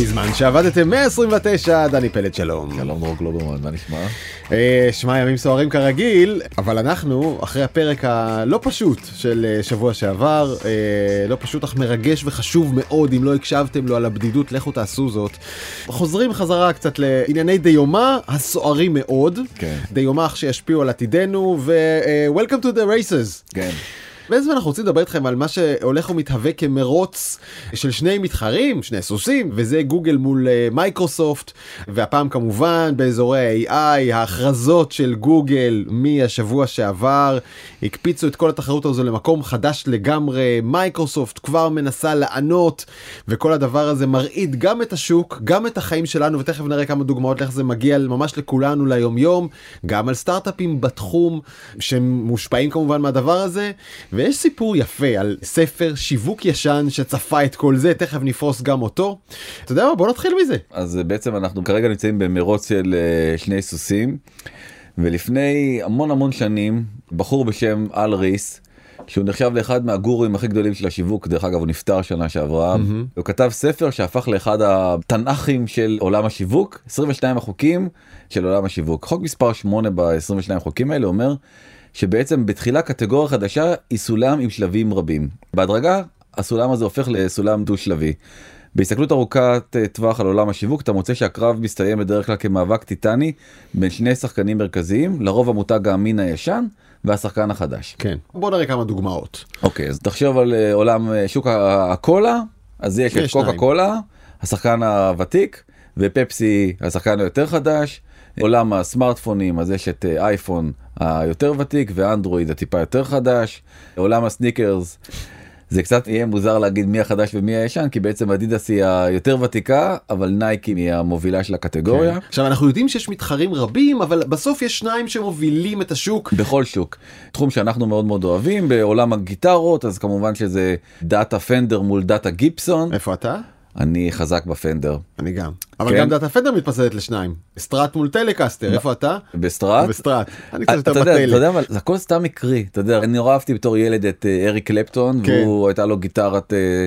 בזמן שעבדתם 129, דני פלד שלום. שלום דרור גלוברמן, מה נשמע? אה, שמע, ימים סוערים כרגיל, אבל אנחנו, אחרי הפרק הלא פשוט של אה, שבוע שעבר, אה, לא פשוט אך מרגש וחשוב מאוד, אם לא הקשבתם לו על הבדידות, לכו תעשו זאת. חוזרים חזרה קצת לענייני דיומא הסוערים מאוד. כן. דיומא שישפיעו על עתידנו, ו-Welcome to the races. כן. בעצם אנחנו רוצים לדבר איתכם על מה שהולך ומתהווה כמרוץ של שני מתחרים, שני סוסים, וזה גוגל מול אה, מייקרוסופט, והפעם כמובן באזורי ה-AI, ההכרזות של גוגל מהשבוע שעבר, הקפיצו את כל התחרות הזו למקום חדש לגמרי, מייקרוסופט כבר מנסה לענות, וכל הדבר הזה מרעיד גם את השוק, גם את החיים שלנו, ותכף נראה כמה דוגמאות לאיך זה מגיע ממש לכולנו ליום יום, גם על סטארט-אפים בתחום שמושפעים כמובן מהדבר הזה. ויש סיפור יפה על ספר שיווק ישן שצפה את כל זה, תכף נפרוס גם אותו. אתה יודע מה, בוא נתחיל מזה. אז בעצם אנחנו כרגע נמצאים במרוץ של אה, שני סוסים, ולפני המון המון שנים, בחור בשם אל ריס, שהוא נחשב לאחד מהגורים הכי גדולים של השיווק, דרך אגב הוא נפטר שנה שעברה, mm-hmm. הוא כתב ספר שהפך לאחד התנ"כים של עולם השיווק, 22 החוקים של עולם השיווק. חוק מספר 8 ב-22 חוקים האלה אומר שבעצם בתחילה קטגוריה חדשה היא סולם עם שלבים רבים. בהדרגה הסולם הזה הופך לסולם דו שלבי. בהסתכלות ארוכת אה, טווח על עולם השיווק אתה מוצא שהקרב מסתיים בדרך כלל כמאבק טיטני בין שני שחקנים מרכזיים לרוב המותג המין הישן והשחקן החדש. כן בוא נראה כמה דוגמאות. אוקיי אז תחשוב על אה, עולם אה, שוק הקולה אז יש את קוקה קולה השחקן הוותיק ופפסי השחקן היותר חדש עולם הסמארטפונים אז יש את אייפון היותר ותיק ואנדרואיד הטיפה יותר חדש עולם הסניקרס. זה קצת יהיה מוזר להגיד מי החדש ומי הישן כי בעצם אדידס היא היותר ותיקה אבל נייקי היא המובילה של הקטגוריה. כן. עכשיו אנחנו יודעים שיש מתחרים רבים אבל בסוף יש שניים שמובילים את השוק. בכל שוק. תחום שאנחנו מאוד מאוד אוהבים בעולם הגיטרות אז כמובן שזה דת הפנדר מול דת הגיבסון. איפה אתה? אני חזק בפנדר. אני גם. אבל כן? גם דת הפנדר מתפצלת לשניים. סטראט מול טלקסטר, איפה אתה? בסטראט? בסטראט. אני קצת יותר בטלק. אתה יודע, אבל זה הכל סתם מקרי. אתה יודע, אני נורא אהבתי בתור ילד את אה, אריק קלפטון, כן. והוא הייתה לו גיטרת אה,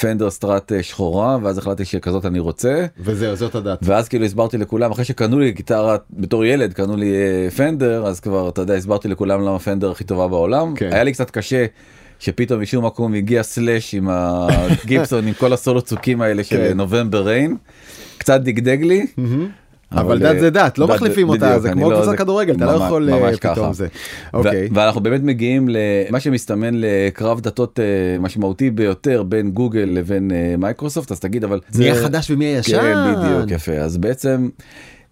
פנדר סטראט אה, שחורה, ואז החלטתי שכזאת אני רוצה. וזהו, זאת הדת. ואז כאילו הסברתי לכולם, אחרי שקנו לי גיטרה בתור ילד, קנו לי פנדר, אז כבר, אתה יודע, הסברתי לכולם למה פנדר הכי טובה בעולם. כן. היה לי קצת קשה. שפתאום משום מקום הגיע סלאש עם הגיבסון עם כל הסולו צוקים האלה של כן. November Rain קצת דגדג לי. אבל דת זה דת לא מחליפים אותה זה כמו לא- קבוצת כדורגל אתה לא יכול אה, פתאום זה. אוקיי. ואנחנו באמת מגיעים למה שמסתמן לקרב דתות אה, משמעותי ביותר בין גוגל לבין אה, מייקרוסופט אז תגיד אבל מי החדש ומי הישן. כן בדיוק יפה אז בעצם.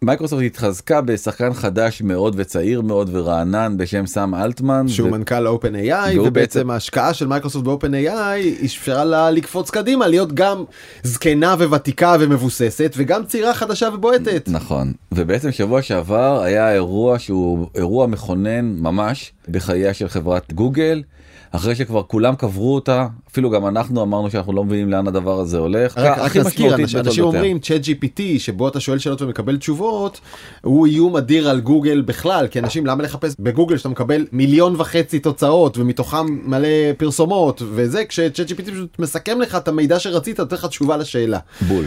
מייקרוסופט התחזקה בשחקן חדש מאוד וצעיר מאוד ורענן בשם סאם אלטמן שהוא ו... מנכ"ל OpenAI ובעצם בעצם ההשקעה של מייקרוסופט ב OpenAI אפשרה לה לקפוץ קדימה להיות גם זקנה וותיקה ומבוססת וגם צעירה חדשה ובועטת נכון ובעצם שבוע שעבר היה אירוע שהוא אירוע מכונן ממש בחייה של חברת גוגל. אחרי שכבר כולם קברו אותה אפילו גם אנחנו אמרנו שאנחנו לא מבינים לאן הדבר הזה הולך. רק, רק נזכיר אנשים אומרים ChatGPT שבו אתה שואל שאלות ומקבל תשובות הוא איום אדיר על גוגל בכלל כי אנשים למה לחפש בגוגל שאתה מקבל מיליון וחצי תוצאות ומתוכם מלא פרסומות וזה כשצ'אט gpt פשוט מסכם לך את המידע שרצית נותן לך תשובה לשאלה. בול.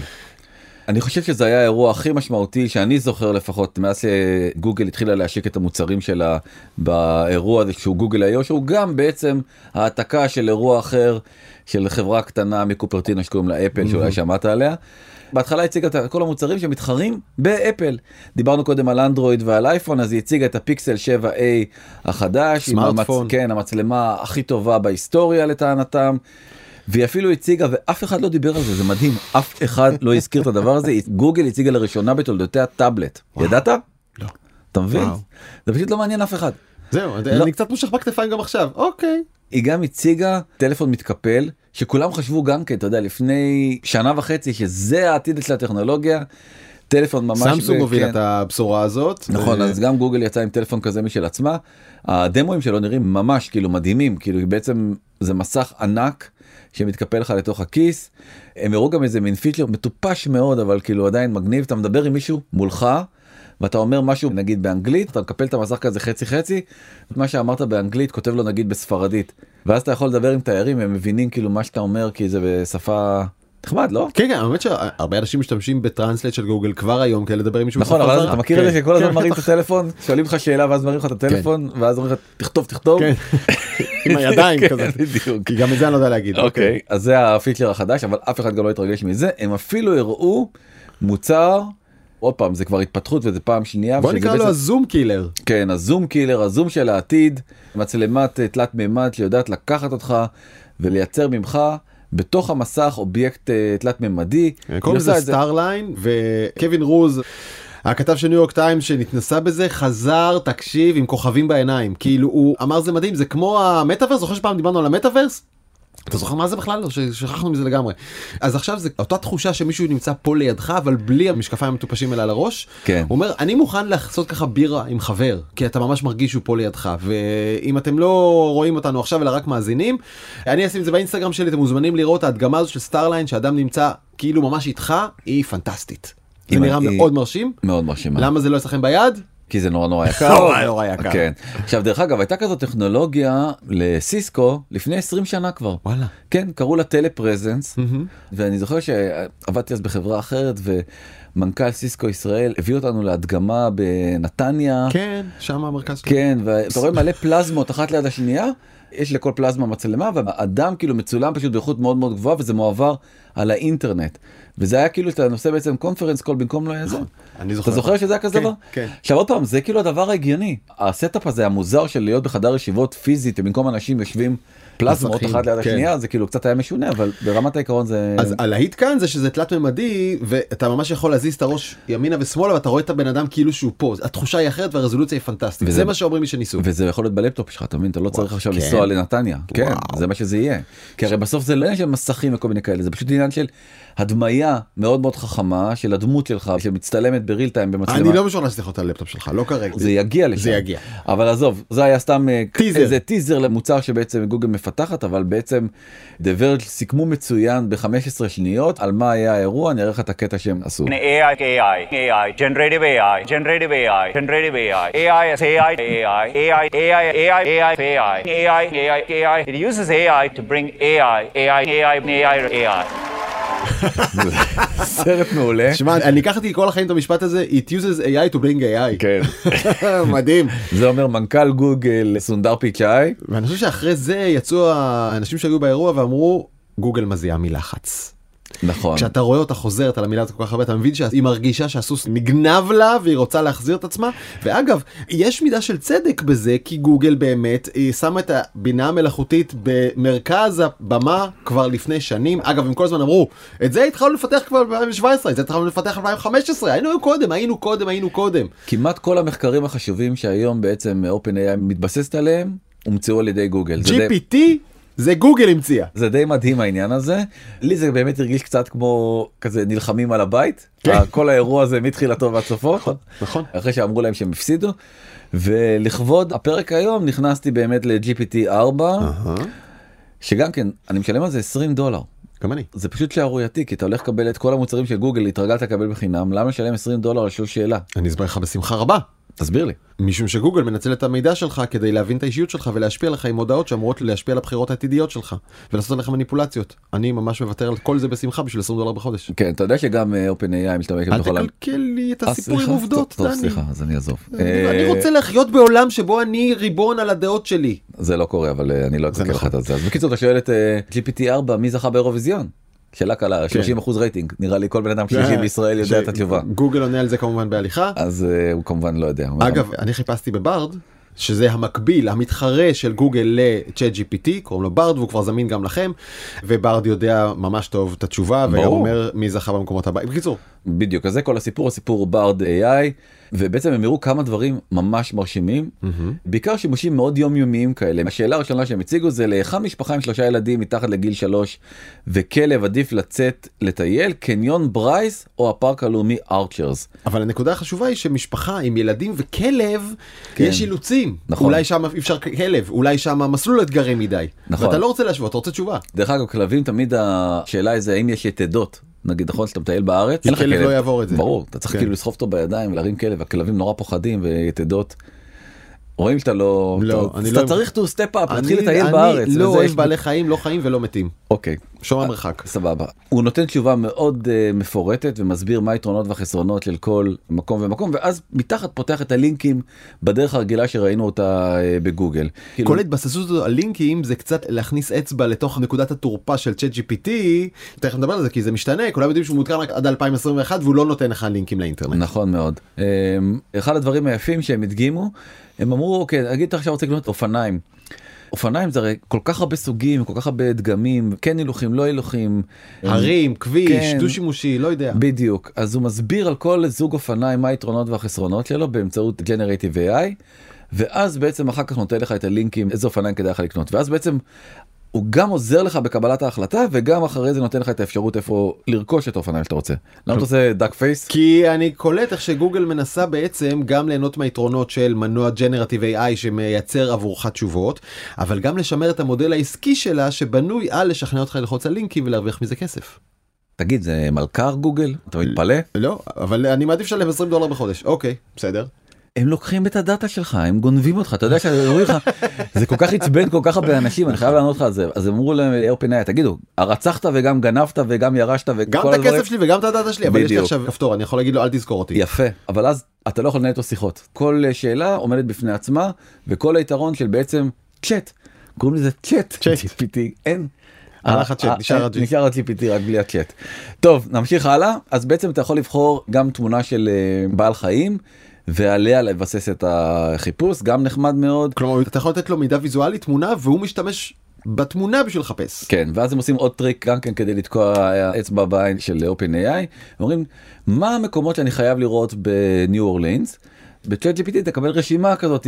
אני חושב שזה היה האירוע הכי משמעותי שאני זוכר לפחות מאז שגוגל התחילה להשיק את המוצרים שלה באירוע הזה שהוא גוגל איו שהוא גם בעצם העתקה של אירוע אחר של חברה קטנה מקופרטינה שקוראים לה אפל שאולי שמעת עליה. בהתחלה הציגה את כל המוצרים שמתחרים באפל דיברנו קודם על אנדרואיד ועל אייפון אז היא הציגה את הפיקסל 7a החדש סמארטפון המצ... כן, המצלמה הכי טובה בהיסטוריה לטענתם. והיא אפילו הציגה ואף אחד לא דיבר על זה זה מדהים אף אחד לא הזכיר את הדבר הזה גוגל הציגה לראשונה בתולדותיה טאבלט ידעת? לא. אתה מבין? זה פשוט לא מעניין אף אחד. זהו לא. אני קצת מושך בכתפיים גם עכשיו אוקיי. היא גם הציגה טלפון מתקפל שכולם חשבו גם כן אתה יודע לפני שנה וחצי שזה העתיד של הטכנולוגיה. טלפון ממש סמסונג הוביל את הבשורה הזאת נכון אז גם גוגל יצא עם טלפון כזה משל עצמה הדמוים שלו נראים ממש כאילו מדהימים כאילו בעצם זה מסך ענק שמתקפל לך לתוך הכיס. הם הראו גם איזה מין פיצ'ר מטופש מאוד אבל כאילו עדיין מגניב אתה מדבר עם מישהו מולך ואתה אומר משהו נגיד באנגלית אתה מקפל את המסך כזה חצי חצי מה שאמרת באנגלית כותב לו נגיד בספרדית ואז אתה יכול לדבר עם תיירים הם מבינים כאילו מה שאתה אומר כי זה בשפה נחמד לא? כן כן האמת שהרבה אנשים משתמשים ב Translate של גוגל כבר היום כדי לדבר עם מישהו נכון אבל. אתה מכיר כן. את זה שכל הזמן כן, מראים את. הטלפון שואלים לך שאלה ואז מראים לך את הטלפון ואז אומרים לך תכתוב תכתוב. כן. עם הידיים כן, כזה. בדיוק. כי גם את זה אני לא יודע להגיד. אוקיי אז זה הפיצ'ר החדש אבל אף אחד גם לא התרגש מזה הם אפילו הראו מוצר עוד פעם זה כבר התפתחות וזה פעם שנייה. בוא נקרא לו ה Zoom killer. כן ה Zoom killer הזום של העתיד מצלמת אה, תלת מימד שיודעת לקחת אותך ולייצר ממך בתוך המסך אובייקט אה, תלת ממדי. קוראים לזה Starline וקווין רוז. הכתב של ניו יורק טיימס שהתנסה בזה חזר תקשיב עם כוכבים בעיניים כאילו הוא אמר זה מדהים זה כמו המטאוורס זוכר שפעם דיברנו על המטאוורס. אתה זוכר מה זה בכלל? ששכחנו מזה לגמרי. אז עכשיו זה אותה תחושה שמישהו נמצא פה לידך אבל בלי המשקפיים המטופשים האלה על הראש. כן. הוא אומר אני מוכן לעשות ככה בירה עם חבר כי אתה ממש מרגיש שהוא פה לידך ואם אתם לא רואים אותנו עכשיו אלא רק מאזינים אני אשים את זה באינסטגרם שלי אתם מוזמנים לראות ההדגמה הזו של Starline שאדם נמצא כאילו ממש איתך היא פנטסטית. זה נראה מאוד מרשים. מאוד מרשימה. למה זה לא אצלכם ביד? כי זה נורא נורא יקר. נורא נורא יקר. כן. עכשיו דרך אגב הייתה כזאת טכנולוגיה לסיסקו לפני 20 שנה כבר. וואלה. כן קראו לה טלפרזנס ואני זוכר שעבדתי אז בחברה אחרת ומנכ"ל סיסקו ישראל הביא אותנו להדגמה בנתניה. כן שם המרכז. כן ואתה רואה מלא פלזמות אחת ליד השנייה יש לכל פלזמה מצלמה והאדם כאילו מצולם פשוט באיכות מאוד מאוד גבוהה וזה מועבר על האינטרנט וזה היה כאילו אתה נושא בעצם קונפרנס קול במקום לא יעזור. אני זוכר. אתה זוכר שזה היה כזה כן, דבר? כן. עכשיו עוד פעם זה כאילו הדבר ההגיוני ה setup הזה המוזר של להיות בחדר ישיבות פיזית ובמקום אנשים יושבים פלזמות אחת ליד כן. השנייה זה כאילו קצת היה משונה אבל ברמת העיקרון זה אז הלהיט כאן זה שזה תלת ממדי ואתה ממש יכול להזיז את הראש ימינה ושמאלה ואתה רואה את הבן אדם כאילו שהוא פה התחושה היא אחרת והרזולוציה היא פנטסטית וזה- זה מה שאומרים לי שניסו. וזה יכול להיות בלפטופ שלך אתה מבין אתה לא צריך עכשיו כן. לנסוע לנתניה כן וואו. זה מה שזה יהיה כי הרי בסוף זה לא עניין של מסכים וכל מיני כאלה זה פשוט עניין של הדמיה מאוד מאוד חכמה של הדמות שלך שמצטלמת בריל טיים במצלמה. אני לא משוכנע שצריך אותה ללפטופ שלך לא כרגע. זה יגיע לשם. זה יגיע. אבל עזוב, זה היה סתם אה, טיזר. איזה טיזר למוצר שבעצם גוגל מפתחת, אבל בעצם The Verge סיכמו מצוין ב-15 שניות על מה היה האירוע, אני אראה לך את הקטע שהם עשו. AI, AI, AI, generative AI, generative AI, generative AI, AI AI, AI, AI, AI, AI, AI, AI, AI, AI, AI. It uses AI to bring AI, AI, AI, AI, AI. סרט מעולה. שמע אני אקח כל החיים את המשפט הזה it uses AI to bring AI. כן. מדהים. זה אומר מנכ"ל גוגל סונדר פיצ'אי. ואני חושב שאחרי זה יצאו האנשים שהיו באירוע ואמרו גוגל מזיעה מלחץ. נכון. כשאתה רואה אותה חוזרת על המילה הזאת כל כך הרבה אתה מבין שהיא מרגישה שהסוס נגנב לה והיא רוצה להחזיר את עצמה ואגב יש מידה של צדק בזה כי גוגל באמת היא שמה את הבינה המלאכותית במרכז הבמה כבר לפני שנים אגב הם כל הזמן אמרו את זה התחלנו לפתח כבר ב-2017 את זה התחלנו לפתח ב-2015 היינו קודם היינו קודם היינו קודם כמעט כל המחקרים החשובים שהיום בעצם OpenAI מתבססת עליהם הומצאו על ידי גוגל. זה GPT זה גוגל המציאה. זה די מדהים העניין הזה לי זה באמת הרגיש קצת כמו כזה נלחמים על הבית כן. כל האירוע הזה מתחילתו ועד סופו נכון. אחרי שאמרו להם שהם הפסידו ולכבוד הפרק היום נכנסתי באמת ל-GPT 4 שגם כן אני משלם על זה 20 דולר גם אני. זה פשוט שערורייתי כי אתה הולך לקבל את כל המוצרים של גוגל התרגלת לקבל בחינם למה לשלם 20 דולר על שול שאלה אני אסביר לך בשמחה רבה. תסביר לי. משום שגוגל מנצל את המידע שלך כדי להבין את האישיות שלך ולהשפיע לך עם הודעות שאמורות להשפיע על הבחירות העתידיות שלך ולעשות עליך מניפולציות. אני ממש מוותר על כל זה בשמחה בשביל 20 דולר בחודש. כן אתה יודע שגם אה, OpenAI משתמשת אל בכל ה- תקלקל לי את אה, הסיפור עם עובדות, דני. סליחה אז אני אעזוב. אני אה, רוצה לחיות בעולם שבו אני ריבון על הדעות שלי. זה לא קורה אבל אני לא אתקל לך נכון. את זה אז בקיצור אתה שואל את אה, GPT 4 מי זכה באירוויזיון. שאלה קלה 30 אחוז רייטינג נראה לי כל בן אדם שלישי בישראל יודע את התשובה גוגל עונה על זה כמובן בהליכה. אז אה, הוא כמובן לא יודע. אגב, אני חיפשתי ב Bard, שזה המקביל, המתחרה של גוגל ל- ChatGPT, קוראים לו Bard והוא כבר זמין גם לכם, ו Bard יודע ממש טוב את התשובה, וגם ברור. אומר מי זכה במקומות הבאים. בקיצור, בדיוק אז זה כל הסיפור הסיפור Bard AI ובעצם הם הראו כמה דברים ממש מרשימים בעיקר שימושים מאוד יומיומיים כאלה השאלה הראשונה שהם הציגו זה להיכן משפחה עם שלושה ילדים מתחת לגיל שלוש וכלב עדיף לצאת לטייל קניון ברייס או הפארק הלאומי ארצ'ס. אבל הנקודה החשובה היא שמשפחה עם ילדים וכלב, כן. יש אילוצים. נכון. אולי שם אפשר כלב, אולי שם המסלול אתגרי מדי. נכון. ואתה לא רוצה להשוות, אתה רוצה תשובה. דרך אגב כלבים תמיד השאלה היא זה האם יש יתדות נגיד נכון שאתה מטייל בארץ אין לך כלב לא יעבור את זה. ברור אתה צריך כן. כאילו לסחוב אותו בידיים ולהרים כלב הכלבים נורא פוחדים ויתדות. רואים שאתה לא לא, אתה, אני אתה לא- צריך to step up להתחיל אני- לטייל אני בארץ. לא וזה אוהב בעלי חיים, לא חיים ולא מתים. אוקיי שומר מרחק. סבבה. הוא נותן תשובה מאוד uh, מפורטת ומסביר מה היתרונות והחסרונות של כל מקום ומקום ואז מתחת פותח את הלינקים בדרך הרגילה שראינו אותה uh, בגוגל. כאילו- כל ההתבססות על לינקים זה קצת להכניס אצבע לתוך נקודת התורפה של צ'אט gpt תכף נדבר על זה כי זה משתנה כולם יודעים שהוא מעודכן רק עד 2021 והוא לא נותן לך לינקים לאינטרנט. נכון מאוד. Um, אחד הדברים היפים שהם הדגימו הם אמרו אוקיי נגיד אתה עכשיו רוצה לקנות אופניים. אופניים זה הרי כל כך הרבה סוגים כל כך הרבה דגמים כן הילוכים לא הילוכים. הרים כביש כן. דו שימושי לא יודע. בדיוק. אז הוא מסביר על כל זוג אופניים מה היתרונות והחסרונות שלו באמצעות generative AI ואז בעצם אחר כך נותן לך את הלינקים איזה אופניים כדאי לך לקנות. ואז בעצם הוא גם עוזר לך בקבלת ההחלטה וגם אחרי זה נותן לך את האפשרות איפה לרכוש את האופניים שאתה רוצה. למה אתה עושה duck face? כי אני קולט איך שגוגל מנסה בעצם גם ליהנות מהיתרונות של מנוע generative AI שמייצר עבורך תשובות אבל גם לשמר את המודל העסקי שלה שבנוי על לשכנע אותך ללחוץ על לינקים ולהרוויח מזה כסף. תגיד זה מלכ"ר גוגל אתה מתפלא? לא אבל אני מעדיף לשלם 20 דולר בחודש אוקיי בסדר. הם לוקחים את הדאטה שלך הם גונבים אותך אתה יודע שאומרים לך זה כל כך עצבן כל כך הרבה אנשים אני חייב לענות לך על זה אז אמרו להם OpenAI תגידו הרצחת וגם גנבת וגם ירשת גם וכל את. הכסף שלי וגם את הדאטה שלי אבל יש לי. עכשיו כפתור אני יכול להגיד לו אל תזכור אותי. יפה אבל אז אתה לא יכול לנהל איתו שיחות כל שאלה עומדת בפני עצמה וכל היתרון של בעצם צ'אט קוראים לזה צ'אט צ'אט. GPT אין. הלך הצ'אט, אה, נשאר אה, ה-G. נשאר ה-GPT רק בלי הצ'אט. טוב נמשיך הלאה אז בעצם אתה יכול לבחור גם תמונה של אה, בעל חיים ועליה לבסס את החיפוש גם נחמד מאוד. כלומר אתה יכול לתת לו מידע ויזואלי תמונה והוא משתמש בתמונה בשביל לחפש. כן ואז הם עושים עוד טריק גם כן כדי לתקוע אצבע בעין של OpenAI אומרים מה המקומות שאני חייב לראות בניו אורלינס. ב ChatGPT תקבל רשימה כזאת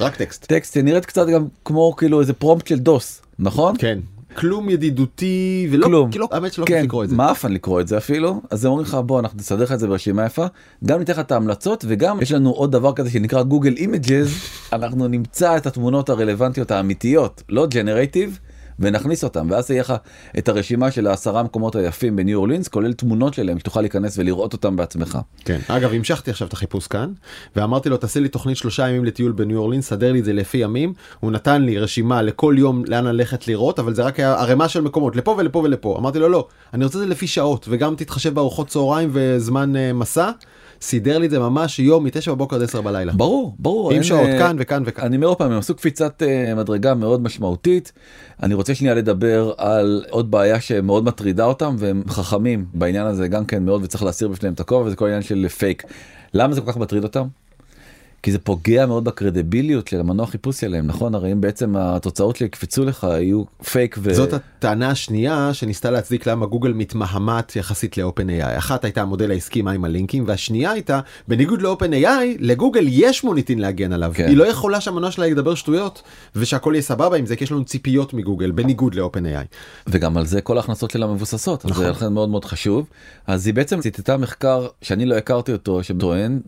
רק טקסט. טקסט שנראית קצת גם כמו כאילו איזה prompt של DOS נכון? כן. כלום ידידותי ולא כלום. כאילו האמת שלא כן, לקרוא את זה. מעפן לקרוא את זה אפילו אז הם אומרים לך בוא אנחנו נסדר לך את זה ברשימה יפה גם ניתן לך את ההמלצות וגם יש לנו עוד דבר כזה שנקרא Google Images אנחנו נמצא את התמונות הרלוונטיות האמיתיות לא generative ונכניס אותם ואז יהיה לך את הרשימה של העשרה המקומות היפים בניו אורלינס כולל תמונות שלהם שתוכל להיכנס ולראות אותם בעצמך. כן. אגב המשכתי עכשיו את החיפוש כאן ואמרתי לו תעשה לי תוכנית שלושה ימים לטיול בניו אורלינס סדר לי את זה לפי ימים הוא נתן לי רשימה לכל יום לאן ללכת לראות אבל זה רק היה ערימה של מקומות לפה ולפה ולפה אמרתי לו לא אני רוצה את זה לפי שעות וגם תתחשב בארוחות צהריים וזמן אה, מסע. סידר לי את זה ממש יום מ-9 בבוקר עד 10 בלילה. ברור ברור עם שעות אה, כאן וכאן וכאן. אני אומר עוד פעם הם עשו קפיצת אה, מדרגה מאוד משמעותית אני רוצה שנייה לדבר על עוד בעיה שמאוד מטרידה אותם והם חכמים בעניין הזה גם כן מאוד וצריך להסיר בפניהם את הכובע וזה כל העניין של פייק. למה זה כל כך מטריד אותם? כי זה פוגע מאוד בקרדיביליות של המנוע חיפוש שלהם נכון הרי אם בעצם התוצאות שיקפצו לך יהיו פייק ו... זאת הטענה השנייה שניסתה להצדיק למה גוגל מתמהמת יחסית לאופן AI. אחת הייתה המודל העסקי מה עם הלינקים והשנייה הייתה בניגוד לאופן AI לגוגל יש מוניטין להגן עליו. כן. היא לא יכולה שהמנוע שלה ידבר שטויות ושהכל יהיה סבבה עם זה כי יש לנו ציפיות מגוגל בניגוד לאופן AI. וגם על זה כל ההכנסות שלה מבוססות נכון. זה לכן מאוד מאוד חשוב אז היא בעצם ציטטה מחקר שאני לא הכרתי אותו שטוען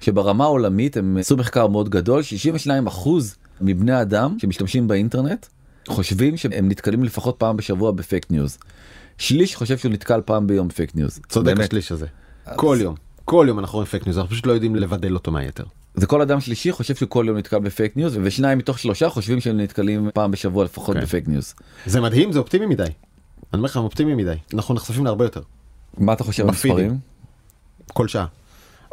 שברמה העולמית הם עשו מחקר מאוד גדול 62 אחוז מבני אדם שמשתמשים באינטרנט חושבים שהם נתקלים לפחות פעם בשבוע בפייק ניוז. שליש חושב שהוא נתקל פעם ביום פייק ניוז. צודק באמת. השליש הזה. כל יום. כל יום אנחנו רואים פייק ניוז אנחנו פשוט לא יודעים לבדל אותו מהיתר. זה כל אדם שלישי חושב שהוא כל יום נתקל בפייק ניוז ושניים מתוך שלושה חושבים שהם נתקלים פעם בשבוע לפחות כן. בפייק ניוז. זה מדהים זה אופטימי מדי. אני אומר לך אופטימי מדי אנחנו נחשפים להרבה יותר. מה אתה חושב על. מספרים? כל שעה.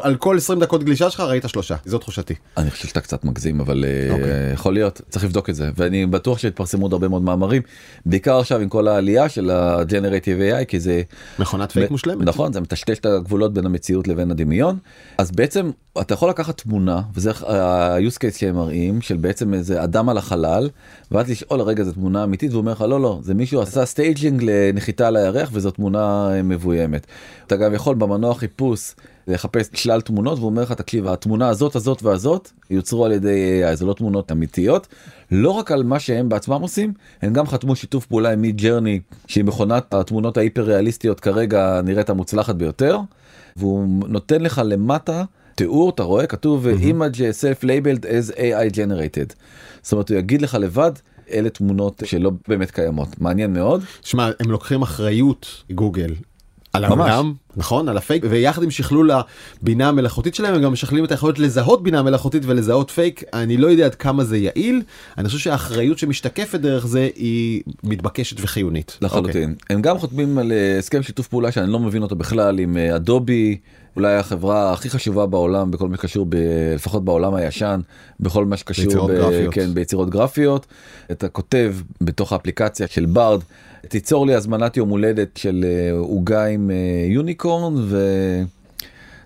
על כל 20 דקות גלישה שלך ראית שלושה זו תחושתי. אני חושב שאתה קצת מגזים אבל אה, אוקיי. יכול להיות צריך לבדוק את זה ואני בטוח שיתפרסמו עוד הרבה מאוד מאמרים בעיקר עכשיו עם כל העלייה של הג'נרטיב AI כי זה מכונת פייק ב- מושלמת. נכון זה מטשטש את הגבולות בין המציאות לבין הדמיון אז בעצם אתה יכול לקחת תמונה וזה ה-use case שהם מראים של בעצם איזה אדם על החלל ואז לשאול רגע זו תמונה אמיתית והוא אומר לך לא לא זה מישהו עשה staging לנחיתה על הירח וזו תמונה אה, מבוימת. אתה גם יכול במנוע חיפוש לחפש שלל תמונות והוא אומר לך תקשיב התמונה הזאת הזאת והזאת יוצרו על ידי AI זה לא תמונות אמיתיות. לא רק על מה שהם בעצמם עושים הם גם חתמו שיתוף פעולה עם Midjourney שהיא מכונת התמונות ההיפר ריאליסטיות כרגע נראית המוצלחת ביותר והוא נותן לך למטה תיאור אתה רואה? כתוב image self labeled as AI generated. זאת אומרת הוא יגיד לך לבד אלה תמונות שלא באמת קיימות. מעניין מאוד. שמע הם לוקחים אחריות גוגל על. העולם, נכון? על הפייק, ויחד עם שכלול הבינה המלאכותית שלהם הם גם משכללים את היכולת לזהות בינה מלאכותית ולזהות פייק. אני לא יודע עד כמה זה יעיל, אני חושב שהאחריות שמשתקפת דרך זה היא מתבקשת וחיונית. לחלוטין. הם גם חותמים על אה, הסכם שיתוף פעולה שאני לא מבין אותו בכלל עם אה, אדובי, אולי החברה הכי חשובה בעולם בכל מה שקשור, ב, לפחות בעולם הישן, בכל מה שקשור ביצירות גרפיות. כן, ביצירות גרפיות. אתה כותב בתוך האפליקציה של Bard, תיצור לי הזמנת יום הולדת של אה, עוגה עם אה, unicorn ו...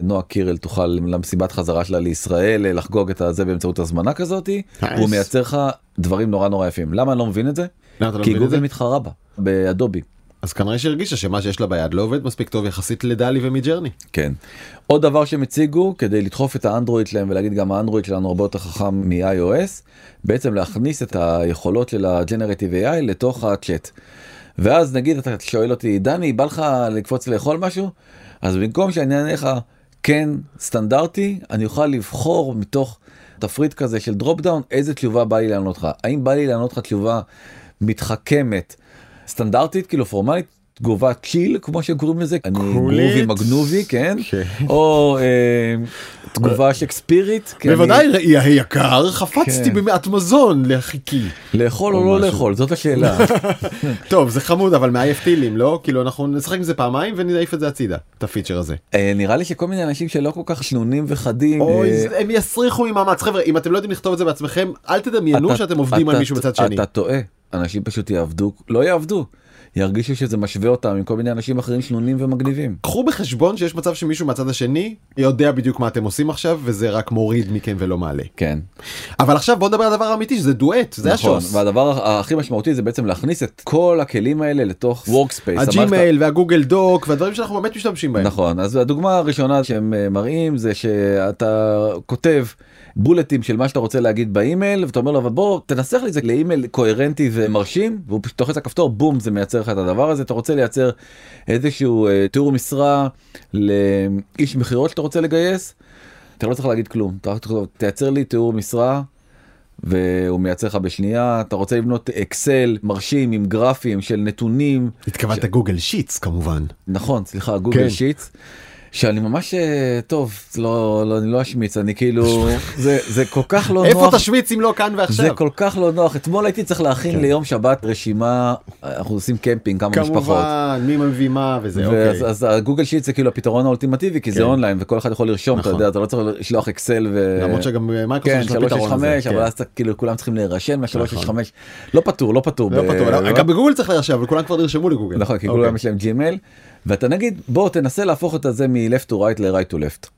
נועה קירל תוכל למסיבת חזרה שלה לישראל אה, לחגוג את הזה באמצעות הזמנה כזאתי, Nice. הוא מייצר לך דברים נורא נורא יפים. למה אני לא מבין את זה? אתה לא כי את גוגל? מתחרה בה, באדובי. אז כנראה שהרגישה שמה שיש לה ביד לא עובד מספיק טוב יחסית ל DALL-E ו Midjourney. כן. עוד דבר שהם הציגו כדי לדחוף את האנדרואיד שלהם ולהגיד גם האנדרואיד שלנו הרבה יותר חכם מ-iOS, בעצם להכניס את היכולות של ה-Generative AI לתוך הצ'אט. ואז נגיד אתה שואל אותי, דני, בא לך לקפוץ לאכול משהו? אז במקום שאני אענה לך כן סטנדרטי, אני אוכל לבחור מתוך תפריט כזה של drop down איזה תשובה בא לי לענות לך. האם בא לי לענות לך תשובה מתחכמת, סטנדרטית, כאילו פורמלית, תגובה צ'יל כמו שקוראים לזה, אני. גרובי מגנובי, כן? כן. או אה, תגובה שקספירית. בוודאי ראי היקר, חפצתי כן. במעט מזון לחיקי. לאכול או או לא. לאכול, זאת השאלה. טוב זה חמוד אבל מעייף טילים לא כאילו אנחנו נשחק עם זה פעמיים ונעיף את זה הצידה את הפיצ'ר הזה. אה, נראה לי שכל מיני אנשים שלא כל כך שנונים וחדים. אה, הם יסריחו ממאמץ חבר'ה אם אתם לא יודעים לכתוב את זה בעצמכם אל תדמיינו שאתם עובדים על מישהו בצד שני. אתה טועה, אנשים פשוט יעבדו, לא יעבדו, ירגישו שזה משווה אותם עם כל מיני אנשים אחרים שנונים ומגניבים. קחו בחשבון שיש מצב שמישהו מהצד השני יודע בדיוק מה אתם עושים עכשיו וזה רק מוריד מכם ולא מעלה. כן, אבל עכשיו בוא נדבר על הדבר האמיתי שזה דואט זה נכון, השוס. והדבר הכי משמעותי זה בעצם להכניס את כל הכלים האלה לתוך Workspace. הג'ימייל וה Google Doc והדברים שאנחנו באמת משתמשים בהם. נכון, אז הדוגמה הראשונה שהם אה, מראים זה שאתה כותב בולטים של מה שאתה רוצה להגיד באימייל ואתה אומר לו אבל בוא תנסח לי את זה לאימייל קוהרנטי ומרשים והוא פשוט לוחץ הכפתור בום זה מייצר לך את הדבר הזה אתה רוצה לייצר איזשהו אה, תיאור משרה לאיש מכירות שאתה רוצה לגייס. אתה לא צריך להגיד כלום אתה רק תכתוב, תייצר לי תיאור משרה. והוא מייצר לך בשנייה אתה רוצה לבנות אקסל מרשים עם גרפים של נתונים התכוונת Google Sheets כמובן. נכון סליחה גוגל. כן. Sheets. שאני ממש אה, טוב לא לא אני לא אשמיץ אני כאילו זה זה כל כך לא איפה נוח תשוויץ אם לא כאן זה ועכשיו. כל כך לא נוח אתמול הייתי צריך להכין כן. ליום שבת רשימה אנחנו עושים קמפינג כמה משפחות. כמובן מי מביא מה וזה ואז אוקיי. אז ה Google Sheet זה כאילו הפתרון האולטימטיבי כי כן. זה אונליין וכל אחד יכול לרשום אתה נכון. יודע אתה לא צריך לשלוח אקסל ו... למרות שגם אה, כן מייקרוסופט יש לה פתרון לזה. 365 אבל כן. אז כאילו כולם צריכים להירשם מה-365 לא פתור לא פתור. לא ב- פתור, לא, גם בגוגל צריך להירשם אבל כולם כבר נרשמו לגוגל. נכון כי אוקיי. כולם יש להם ג'ימייל ואתה נגיד בוא תנסה להפוך את זה מ-left to right ל-right to left.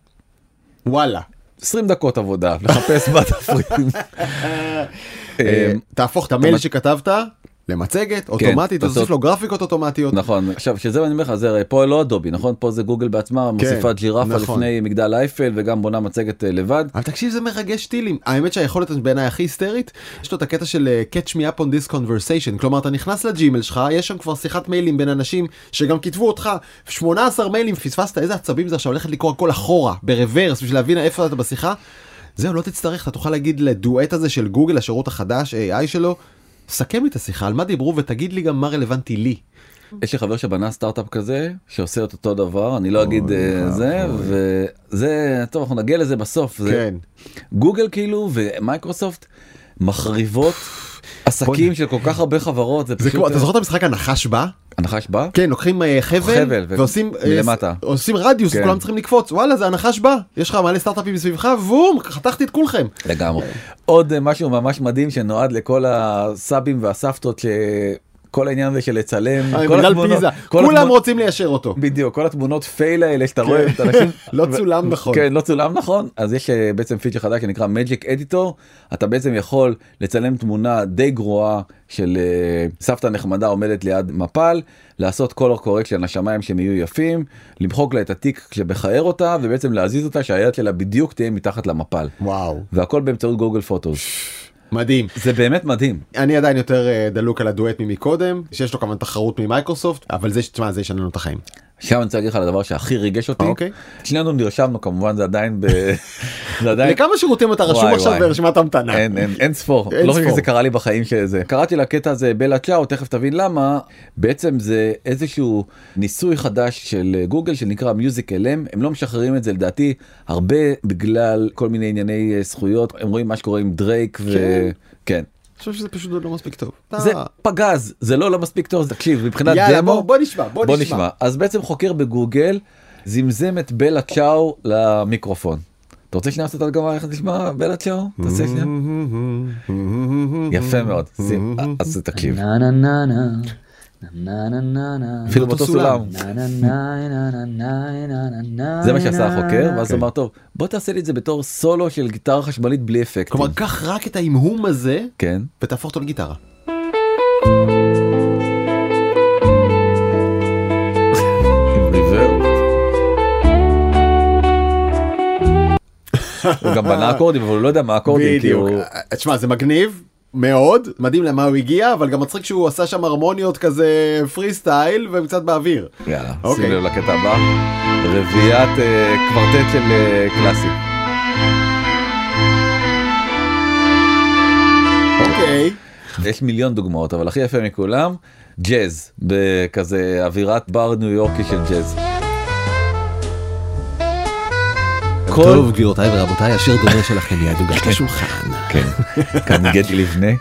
וואלה. 20 דקות עבודה לחפש בתפריטים. אה, תהפוך את המייל שכתבת למצגת אוטומטית תעשות- תוסיף לו גרפיקות אוטומטיות. נכון עכשיו שזה אני אומר לך זה פה לא אדובי נכון פה זה גוגל בעצמה מוסיפה ג'ירפה נכון. לפני מגדל אייפל וגם בונה מצגת אה, לבד. אבל תקשיב זה מרגש טילים האמת שהיכולת בעיניי הכי היסטרית יש לו את הקטע של אה, catch me up on this conversation כלומר אתה נכנס לג'ימל שלך יש שם כבר שיחת מיילים בין אנשים שגם כיתבו אותך 18 מיילים פספסת איזה עצבים זה עכשיו הולכת לקרוא הכל אחורה ב reverse בשביל להבין איפה אתה בשיחה. זהו לא תצטרך אתה תוכל להגיד לדואט הזה של גוגל השירות החדש AI שלו סכם לי את השיחה על מה דיברו ותגיד לי גם מה רלוונטי לי. יש לי חבר שבנה סטארט-אפ כזה שעושה את אותו דבר אני לא אגיד אה, זה וזה טוב אנחנו נגיע לזה בסוף זה כן. גוגל כאילו ומייקרוסופט מחריבות עסקים של כל כך הרבה חברות זה זה פשוט כמו אתה אה, זוכר את המשחק הנחש בא? הנחש בא כן לוקחים אה, חבל, ועושים אה, מלמטה. עושים רדיוס כן. כולם צריכים לקפוץ וואלה זה הנחש בא יש לך מלא סטארט-אפים מסביבך בום חתכתי את כולכם. לגמרי. עוד משהו ממש מדהים שנועד לכל הסאבים והסבתות שכל העניין הזה של לצלם אה, כל התמונות- כל כולם רוצים ליישר אותו. בדיוק כל התמונות פייל האלה שאתה רואה את אנשים לא צולם נכון. כן לא צולם נכון. אז יש אה, בעצם פיצ'ר חדש שנקרא magic editor. אתה בעצם יכול לצלם תמונה די גרועה של אה, סבתא נחמדה עומדת ליד מפל לעשות color correction לשמיים שהם יהיו יפים למחוק לה את התיק שבכער אותה ובעצם להזיז אותה שהיד שלה בדיוק תהיה מתחת למפל. וואו. והכל באמצעות גוגל פוטוס מדהים. זה באמת מדהים אני עדיין יותר אה, דלוק על הדואט ממקודם שיש לו כמובן תחרות ממייקרוסופט אבל זה תשמע זה ישנה לנו את החיים. עכשיו אני רוצה להגיד לך על הדבר שהכי ריגש אותי. אוקיי. שנינו נרשמנו כמובן זה עדיין ב... זה עדיין... לכמה שירותים אתה רשום עכשיו. ברשימת המתנה? אין אין אין ספור אין לא חושב. שזה קרה לי בחיים שזה קראתי לקטע הזה בלה צ'או תכף תבין למה בעצם זה איזשהו ניסוי חדש של גוגל שנקרא מיוזיק אלם הם לא משחררים את זה לדעתי הרבה בגלל כל מיני ענייני אה, זכויות הם רואים מה שקורה עם דרייק וכן. אני חושב שזה פשוט עוד לא מספיק טוב. זה פגז זה לא לא מספיק טוב תקשיב מבחינת יאללה, דמו בוא- בוא נשמע, בוא בוא נשמע. נשמע אז בעצם חוקר בגוגל זמזם את בלה צ'או למיקרופון. אתה רוצה שנייה לעשות הדגמה איך תשמע בלה צ'או? תעשה שנייה. יפה מאוד. שים- אז תקשיב. אפילו באותו סולם. זה מה שעשה החוקר ואז. הוא אמר טוב בוא תעשה לי את זה בתור סולו של גיטרה חשמלית בלי אפקטים. כלומר, קח רק את ההמהום הזה כן. ותהפוך אותו לגיטרה. הוא גם בנה אקורדים אבל הוא לא יודע מה אקורדים. כי בדיוק. הוא- תשמע, זה מגניב. מאוד מדהים למה הוא הגיע אבל גם מצחיק שהוא עשה שם הרמוניות כזה פרי סטייל ומצד באוויר. יאללה, אוקיי. שים לב לקטע הבא. רביעיית אה, קוורטט של אה, קלאסי. אוקיי. יש מיליון דוגמאות אבל הכי יפה מכולם ג'אז בכזה אווירת בר ניו יורקי של ג'אז. כל טוב גבירותיי ורבותיי השיר דומה שלכם מיד הוגש לשולחן. כן כאן גדי לבנה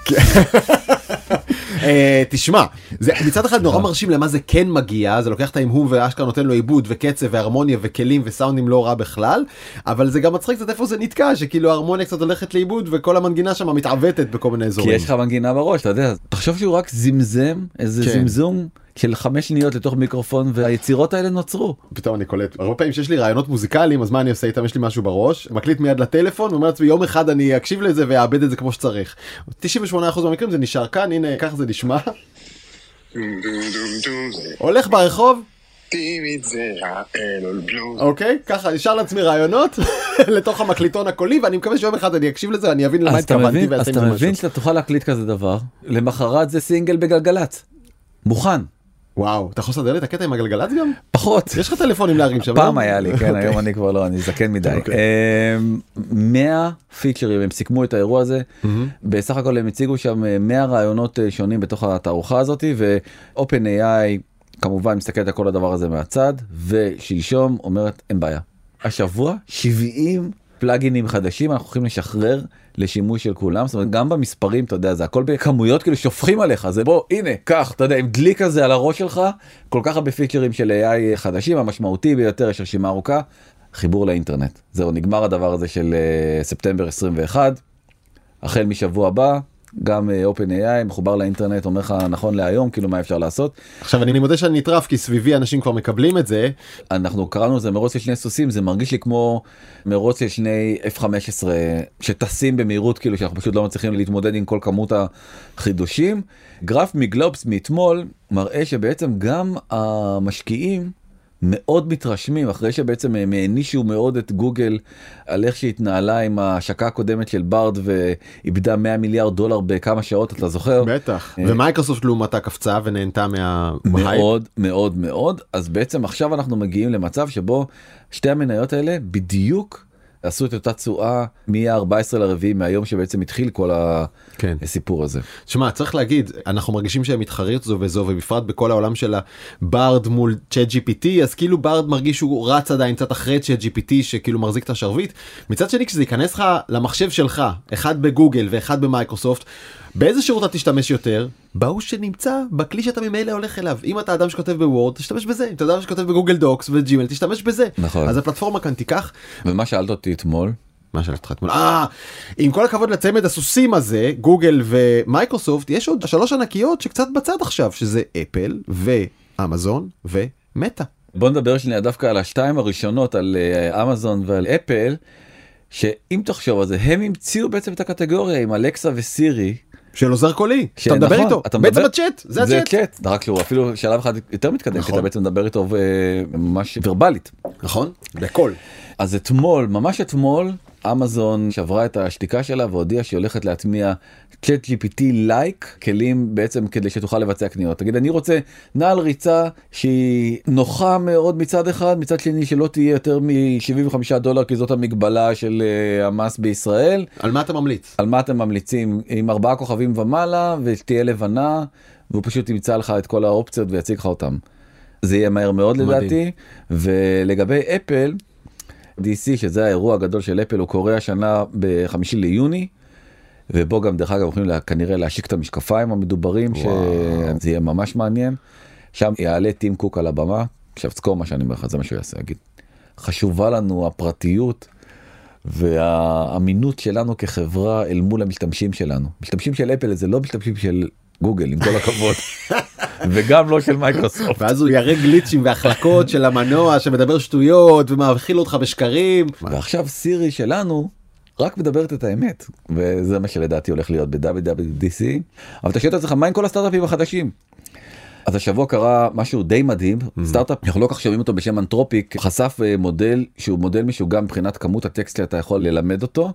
אה, תשמע זה מצד אחד נורא מרשים למה זה כן מגיע זה לוקח את ההמהום ואשכרה נותן לו עיבוד וקצב והרמוניה וכלים וסאונדים לא רע בכלל אבל זה גם מצחיק קצת איפה זה נתקע שכאילו ההרמוניה קצת הולכת לאיבוד וכל המנגינה שם מתעוותת בכל מיני כי אזורים. יש לך מנגינה בראש אתה יודע תחשוב שהוא רק זמזם איזה כן. זמזום של חמש שניות לתוך מיקרופון והיצירות האלה נוצרו. פתאום אני קולט הרבה פעמים שיש לי רעיונות מוזיקליים אז מה אני עושה איתם יש לי משהו בראש מקליט מיד לטלפון ואומר לעצמי יום אחד אני אקשיב לזה ואאבד את זה כמו שצריך. 98% מהמקרים זה נשאר כאן הנה ככה זה נשמע הולך ברחוב. אוקיי ככה נשאר לעצמי רעיונות לתוך המקליטון הקולי ואני מקווה שיום אחד אני אקשיב לזה אני אבין למה התכוונתי אז אתה מבין משהו. שאתה תוכל להקליט כזה דבר למחרת זה סינגל בגלגלצ. מוכן וואו אתה יכול לסדר לי את הקטע עם הגלגלצ גם? פחות. יש לך טלפונים להרים שם? פעם לא? היה לי כן אוקיי. היום אני כבר לא אני זקן מדי. אוקיי. אמ, 100 פיצ'רים הם סיכמו את האירוע הזה בסך הכל הם הציגו שם אה, 100 רעיונות אה, שונים בתוך התערוכה הזאת ואופן AI כמובן מסתכלת על כל הדבר הזה מהצד ושלשום אומרת אין בעיה. השבוע 70 פלאגינים חדשים אנחנו הולכים לשחרר לשימוש של כולם. זאת אומרת גם במספרים אתה יודע זה הכל בכמויות כאילו שופכים עליך. זה בוא הנה קח אתה יודע עם דלי כזה על הראש שלך כל כך הרבה פיצ'רים של AI חדשים המשמעותי ביותר יש רשימה ארוכה חיבור לאינטרנט. זהו נגמר הדבר הזה של אה, ספטמבר 21 החל משבוע הבא גם אה, OpenAI מחובר לאינטרנט אומר לך נכון להיום כאילו מה אפשר לעשות עכשיו אני מודה שאני נטרף כי סביבי אנשים כבר מקבלים את זה אנחנו קראנו לזה מרוץ של שני סוסים זה מרגיש לי כמו מרוץ של שני F-15 שטסים במהירות כאילו שאנחנו פשוט לא מצליחים להתמודד עם כל כמות החידושים. גרף מגלובס מאתמול מראה שבעצם גם המשקיעים מאוד מתרשמים אחרי שבעצם הם הענישו מאוד את גוגל על איך שהתנהלה עם ההשקה הקודמת של Bard ואיבדה 100 מיליארד דולר בכמה שעות אתה זוכר? בטח אה. ומייקרוסופט לעומתה קפצה ונהנתה מההייפ. מאוד מאוד מאוד אז בעצם עכשיו אנחנו מגיעים למצב שבו שתי המניות האלה בדיוק עשו את אותה תשואה מ-14 לרביעי מהיום שבעצם התחיל כל כן. הסיפור הזה. שמע צריך להגיד אנחנו מרגישים שהם מתחרים זו בזו ובפרט בכל העולם של ה Bard מול ChatGPT אז כאילו Bard מרגיש שהוא רץ עדיין קצת אחרי ChatGPT שכאילו מחזיק את השרביט מצד שני כשזה ייכנס לך למחשב שלך אחד בגוגל ואחד במייקרוסופט. באיזה שירות אתה תשתמש יותר? בהוא שנמצא בכלי שאתה ממילא הולך אליו אם אתה אדם שכותב ב Word תשתמש בזה אם אתה אדם שכותב ב Google Docs ו Gmail תשתמש בזה נכון. אז הפלטפורמה כאן תיקח ומה שאלת אותי אתמול מה שאלתי אותך אתמול? אה, עם כל הכבוד לצמד הסוסים הזה, גוגל ומייקרוסופט, יש עוד שלוש ענקיות שקצת בצד עכשיו, שזה אפל ואמזון ומטא. בוא נדבר שנייה דווקא על השתיים הראשונות על אה, אמזון ועל אפל שאם תחשוב על זה הם המציאו בעצם את הקטגוריה עם אלקסה וסירי. של עוזר קולי, ש- שאתה מדבר נכון, איתו, אתה בעצם מדבר- הצ'אט, זה זה הצ'אט. צ'אט רק שהוא אפילו שלב אחד יותר מתקדם כי נכון. אתה בעצם מדבר איתו אה, ממש ורבלית. נכון? בקול. אז אתמול ממש אתמול אמזון שברה את השתיקה שלה והודיעה שהיא הולכת להטמיע צ'אט GPT לייק כלים בעצם כדי שתוכל לבצע קניות. תגיד אני רוצה נעל ריצה שהיא נוחה מאוד מצד אחד מצד שני שלא תהיה יותר מ-75 דולר כי זאת המגבלה של אה, המס בישראל. על מה אתה ממליץ? על מה אתם ממליצים עם ארבעה כוכבים ומעלה ותהיה לבנה והוא פשוט ימצא לך את כל האופציות ויציג לך אותם. זה יהיה מהר מאוד מדהים. לדעתי ולגבי אפל. DC שזה האירוע הגדול של אפל הוא קורה השנה בחמישי ליוני. ובו גם דרך אגב הולכים לה, כנראה להשיק את המשקפיים המדוברים שזה יהיה ממש מעניין. שם יעלה טים קוק על הבמה עכשיו תזכור מה שאני אומר לך זה מה שהוא יעשה יגיד. חשובה לנו הפרטיות והאמינות שלנו כחברה אל מול המשתמשים שלנו משתמשים של אפל זה לא משתמשים של גוגל עם כל הכבוד וגם לא של מייקרוסופט. ואז הוא יראה גליצ'ים והחלקות של המנוע שמדבר שטויות ומאכיל אותך בשקרים. ועכשיו סירי שלנו רק מדברת את האמת וזה מה שלדעתי הולך להיות ב-WWDC אבל אתה שואל את עצמך מה עם כל הסטארט-אפים החדשים. אז השבוע קרה משהו די מדהים סטארט-אפ אנחנו לא כך שומעים אותו בשם Anthropic חשף אה, מודל שהוא מודל משוגע מבחינת כמות הטקסט שאתה יכול ללמד אותו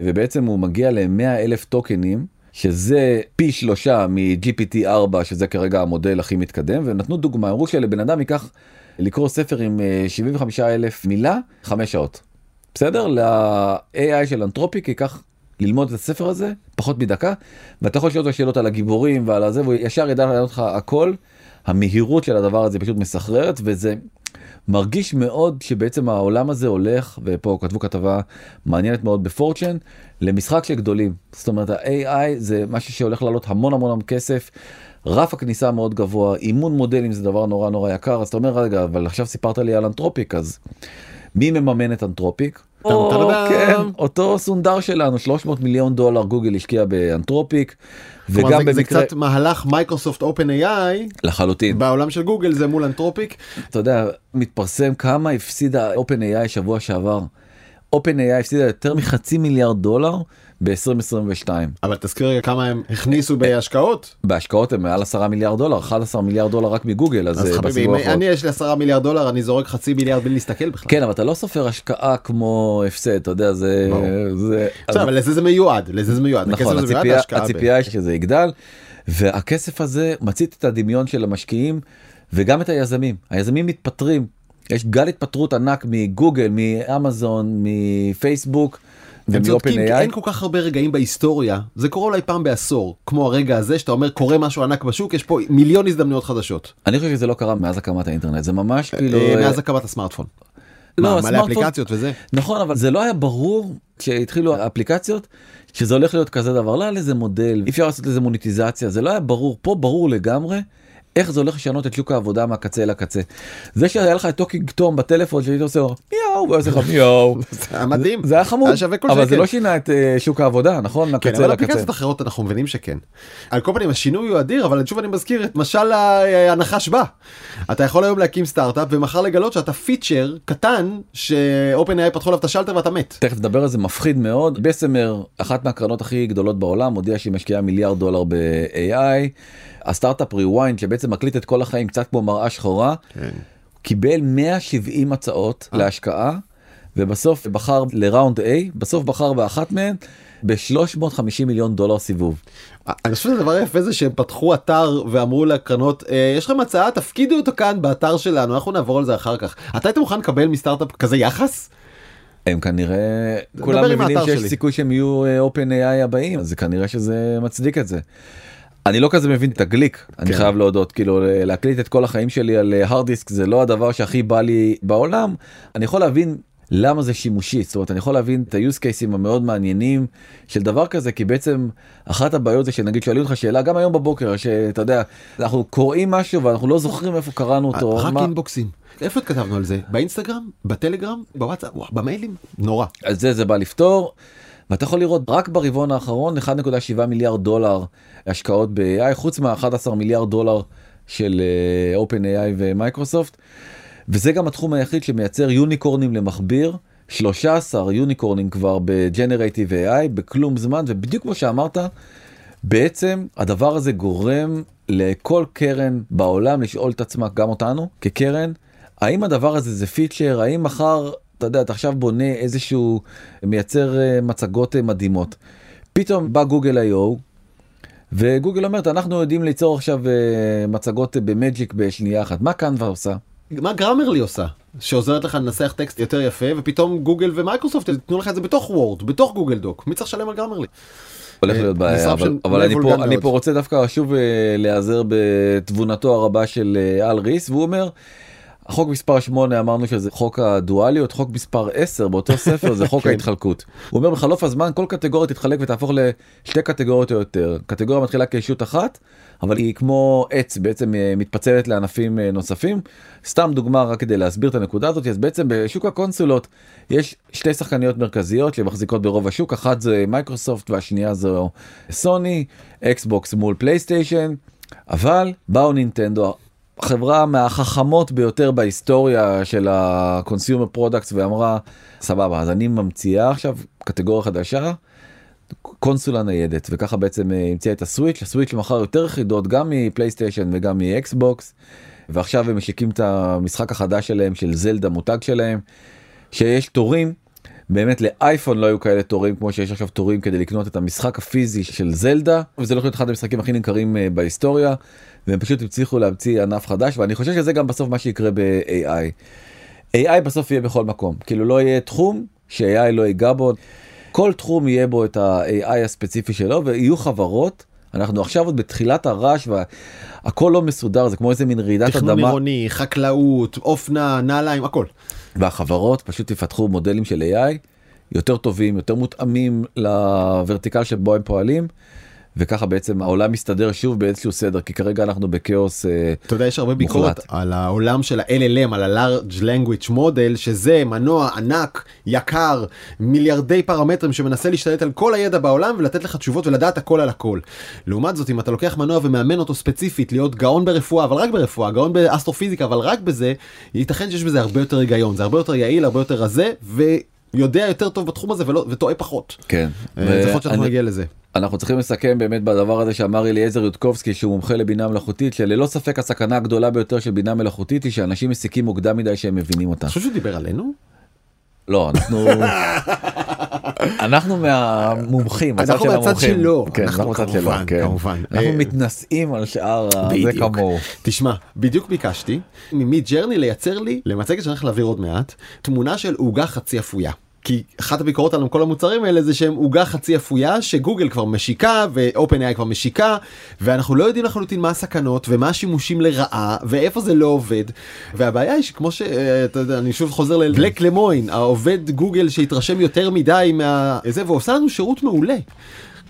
ובעצם הוא מגיע ל-100 אלף טוקנים שזה פי שלושה מ-GPT 4 שזה כרגע המודל הכי מתקדם ונתנו דוגמה אמרו שלבן אדם ייקח לקרוא ספר עם אה, 75 אלף מילה 5 שעות. בסדר? ל-AI של אנתרופיק ייקח ללמוד את הספר הזה פחות מדקה ואתה יכול לשאול אותו שאלות על הגיבורים ועל הזה והוא ישר ידע לענות לך הכל. המהירות של הדבר הזה פשוט מסחררת וזה מרגיש מאוד שבעצם העולם הזה הולך ופה כתבו כתבה מעניינת מאוד ב Fortune למשחק של גדולים זאת אומרת ה-AI זה משהו שהולך לעלות המון המון המון כסף. רף הכניסה מאוד גבוה אימון מודלים זה דבר נורא נורא יקר אז אתה אומר רגע אבל עכשיו סיפרת לי על Anthropic אז מי מממן את Anthropic? טה-דה-דם. כן, אותו סונדר שלנו 300 מיליון דולר גוגל השקיע ב Anthropic וגם זה, זה במקרה קצת מהלך מייקרוסופט OpenAI לחלוטין בעולם של גוגל זה מול Anthropic. אתה יודע מתפרסם כמה הפסידה OpenAI שבוע שעבר. OpenAI הפסידה יותר מחצי מיליארד דולר ב-2022 אבל תזכיר רגע כמה הם הכניסו בהשקעות. בהשקעות הם מעל 10 מיליארד דולר 11 מיליארד דולר רק מגוגל אז, אז אה, חביבי, אם. אני יש לי 10 מיליארד דולר אני זורק חצי מיליארד בלי להסתכל בכלל. כן אבל אתה לא סופר השקעה כמו הפסד אתה יודע זה. זה בסדר, אבל לזה זה מיועד לזה זה מיועד. נכון הזה מיועד הציפייה, ב- הציפייה היא שזה יגדל והכסף הזה מצית את הדמיון של המשקיעים וגם את היזמים היזמים מתפטרים יש גל התפטרות ענק מגוגל מאמזון מפייסבוק כי ומ-openAI. אין כל כך הרבה רגעים בהיסטוריה זה קורה אולי פעם בעשור כמו הרגע הזה שאתה אומר קורה משהו ענק בשוק יש פה מיליון הזדמנויות חדשות. אני חושב שזה לא קרה מאז הקמת האינטרנט זה ממש כאילו אה, אה, מאז הקמת הסמארטפון. לא, מלא אפליקציות וזה. נכון אבל זה לא היה ברור כשהתחילו האפליקציות שזה הולך להיות כזה דבר לא היה לזה מודל אי אפשר לעשות לזה מוניטיזציה זה לא היה ברור פה ברור לגמרי. איך זה הולך לשנות את שוק העבודה מהקצה לקצה. זה שהיה לך את Talking Tom בטלפון שהיית עושה לו מיהו והוא עושה לך מיהו. זה היה מדהים. זה היה חמוד אבל זה. לא שינה את אה, שוק העבודה נכון כן, מהקצה אבל לקצה. אפליקציות אחרות אנחנו מבינים שכן. על כל פנים השינוי הוא אדיר אבל שוב אני מזכיר את משל ה- הנחש בא. אתה יכול היום להקים סטארט-אפ ומחר לגלות שאתה פיצ'ר קטן ש-OpenAI פתחו עליו את השלטר ואתה מת. תכף נדבר על זה מפחיד מאוד Bessemer אחת מהקרנות הכי גדולות בעולם הודיעה שהיא משקיעה מיליארד דולר ב-AI. הסטארט-אפ Rewind שבעצם מקליט את כל החיים קצת כמו מראה שחורה קיבל 170 הצעות להשקעה ובסוף בחר ל-round A בסוף בחר באחת מהן ב-350 מיליון דולר סיבוב. אני חושב שהדבר היפה זה שהם פתחו אתר ואמרו לקרנות "אה, יש לכם הצעה תפקידו אותו כאן באתר שלנו אנחנו נעבור על זה אחר כך. אתה היית מוכן לקבל מסטארט-אפ כזה יחס? הם כנראה דבר כולם מבינים שיש שלי. סיכוי שהם יהיו אופן AI הבאים אז כנראה שזה מצדיק את זה. אני לא כזה מבין את הגליק אני כן. חייב להודות כאילו להקליט את כל החיים שלי על הארד דיסק זה לא הדבר שהכי בא לי בעולם אני יכול להבין למה זה שימושי זאת אומרת אני יכול להבין את ה-use cases המאוד מעניינים של דבר כזה כי בעצם אחת הבעיות זה שנגיד שואלים אותך שאלה גם היום בבוקר שאתה יודע אנחנו קוראים משהו ואנחנו לא זוכרים איפה קראנו אותו רק מה- אינבוקסים. איפה התכתבנו על זה? באינסטגרם? בטלגרם? בוואטסאפ? במיילים? נורא. אז זה זה בא לפתור. ואתה יכול לראות רק ברבעון האחרון 1.7 מיליארד דולר השקעות ב-AI חוץ מה-11 מיליארד דולר של אה, OpenAI ומייקרוסופט. וזה גם התחום היחיד שמייצר יוניקורנים למכביר 13 יוניקורנים כבר בג'נרטיב AI בכלום זמן ובדיוק כמו שאמרת בעצם הדבר הזה גורם לכל קרן בעולם לשאול את עצמה גם אותנו כקרן האם הדבר הזה זה פיצ'ר האם מחר. אתה יודע, אתה עכשיו בונה איזשהו, מייצר אה, מצגות אה, מדהימות. פתאום בא גוגל איי-או, וגוגל אומרת, אנחנו יודעים ליצור עכשיו אה, מצגות אה, במג'יק בשנייה אחת. מה קנווה עושה? מה Grammarly עושה? שעוזרת לך לנסח טקסט יותר יפה ופתאום גוגל ומייקרוסופט ייתנו לך את זה בתוך Word בתוך Google Doc מי צריך לשלם על Grammarly? הולך להיות בעיה, משרד אבל, אבל אני, פה, אני. פה רוצה דווקא שוב אה, להיעזר בתבונתו הרבה של אה, אל ריס, והוא אומר, החוק מספר 8 אמרנו שזה חוק הדואליות, חוק מספר 10 באותו ספר זה חוק כן. ההתחלקות. הוא אומר בחלוף הזמן כל קטגוריה תתחלק ותהפוך לשתי קטגוריות או יותר. קטגוריה מתחילה כישות אחת, אבל היא כמו עץ בעצם אה, מתפצלת לענפים אה, נוספים. סתם דוגמה רק כדי להסביר את הנקודה הזאת, אז בעצם בשוק הקונסולות יש שתי שחקניות מרכזיות שמחזיקות ברוב השוק, אחת זה מייקרוסופט והשנייה זו סוני, אקסבוקס מול פלייסטיישן, אבל באו נינטנדו, החברה מהחכמות ביותר בהיסטוריה של ה-consumer products ואמרה סבבה אז אני ממציאה עכשיו קטגוריה חדשה קונסולה ניידת. וככה בעצם אה, המציאה את הסוויץ' הסוויץ' מכר יותר יחידות גם מפלייסטיישן וגם מאקסבוקס ועכשיו הם משיקים את המשחק החדש שלהם של זלדה מותג שלהם שיש תורים. באמת לאייפון לא היו כאלה תורים כמו שיש עכשיו תורים כדי לקנות את המשחק הפיזי של זלדה וזה הולך להיות אחד המשחקים הכי נמכרים אה, בהיסטוריה והם פשוט הצליחו להמציא ענף חדש ואני חושב שזה גם בסוף מה שיקרה ב-AI. AI בסוף יהיה בכל מקום כאילו לא יהיה תחום ש-AI לא ייגע בו כל תחום יהיה בו את ה-AI הספציפי שלו ויהיו חברות. אנחנו עכשיו עוד בתחילת הרעש והכל לא מסודר זה כמו איזה מין רעידת תכנון אדמה עירוני חקלאות אופנה נעליים הכל. והחברות פשוט יפתחו מודלים של AI יותר טובים יותר מותאמים לוורטיקל שבו הם פועלים וככה בעצם העולם מסתדר שוב באיזשהו סדר כי כרגע אנחנו בכאוס אה, אתה יודע יש הרבה ביקורת מוחלט. על העולם של ה-LLM על ה-large language model שזה מנוע ענק יקר מיליארדי פרמטרים שמנסה להשתלט על כל הידע בעולם ולתת לך תשובות ולדעת הכל על הכל. לעומת זאת אם אתה לוקח מנוע ומאמן אותו ספציפית להיות גאון ברפואה אבל רק ברפואה גאון באסטרופיזיקה אבל רק בזה ייתכן שיש בזה הרבה יותר היגיון זה הרבה יותר יעיל הרבה יותר רזה ויודע יותר טוב בתחום הזה ולא, וטועה פחות. כן. אה, זה יכול להיות שאנחנו נגיע לזה. אנחנו צריכים לסכם באמת בדבר הזה שאמר אליעזר יודקובסקי שהוא מומחה לבינה מלאכותית שללא ספק הסכנה הגדולה ביותר של בינה מלאכותית היא שאנשים מסיקים מוקדם מדי שהם מבינים אותה. חושב שהוא דיבר עלינו? לא אנחנו אנחנו מהמומחים הצד אנחנו מהצד. שלו. כן, אנחנו מהצד שלו כמובן, כן. כמובן. אנחנו אה, מתנשאים על שאר זה. כמוהו. תשמע, בדיוק ביקשתי ממיד ג'רני לייצר לי, למצגת שאני הולך להעביר עוד מעט, תמונה של עוגה חצי אפויה. כי אחת הביקורות עלינו כל המוצרים האלה זה שהם עוגה חצי אפויה שגוגל כבר משיקה ואופן כבר משיקה ואנחנו לא יודעים לחלוטין מה הסכנות ומה השימושים לרעה ואיפה זה לא עובד והבעיה היא שכמו שאתה יודע אני שוב חוזר לבלק למוין העובד גוגל שהתרשם יותר מדי מה... זה והוא עושה לנו שירות מעולה.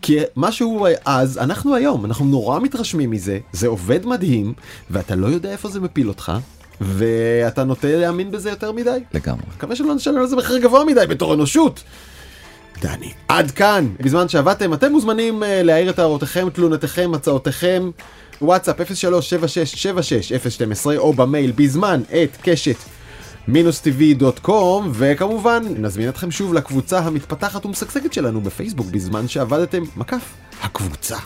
כי מה שהוא אז אנחנו היום אנחנו נורא מתרשמים מזה זה עובד מדהים ואתה לא יודע איפה זה מפיל אותך ואתה נוטה להאמין בזה יותר מדי. לגמרי. מקווה שלא נשלם על זה מחיר גבוה מדי בתור אנושות. דני. עד כאן בזמן שעבדתם אתם מוזמנים uh, להעיר את הערותיכם תלונותיכם הצעותיכם וואטסאפ 037666 או במייל בזמן את קשת. קום וכמובן נזמין אתכם שוב לקבוצה המתפתחת ומשגשגת שלנו בפייסבוק בזמן שעבדתם מקף הקבוצה.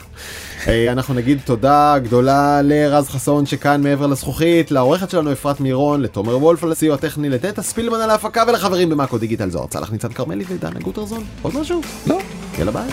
אה, אנחנו נגיד תודה גדולה לרז חסון שכאן מעבר לזכוכית לעורכת שלנו אפרת מירון לתומר וולף על הסיוע הטכני לטטה ספילמן על ההפקה ולחברים במאקו דיגיטל זוהר צלח ניצן כרמלי ודנה גוטרזון עוד משהו? לא. יאללה ביי.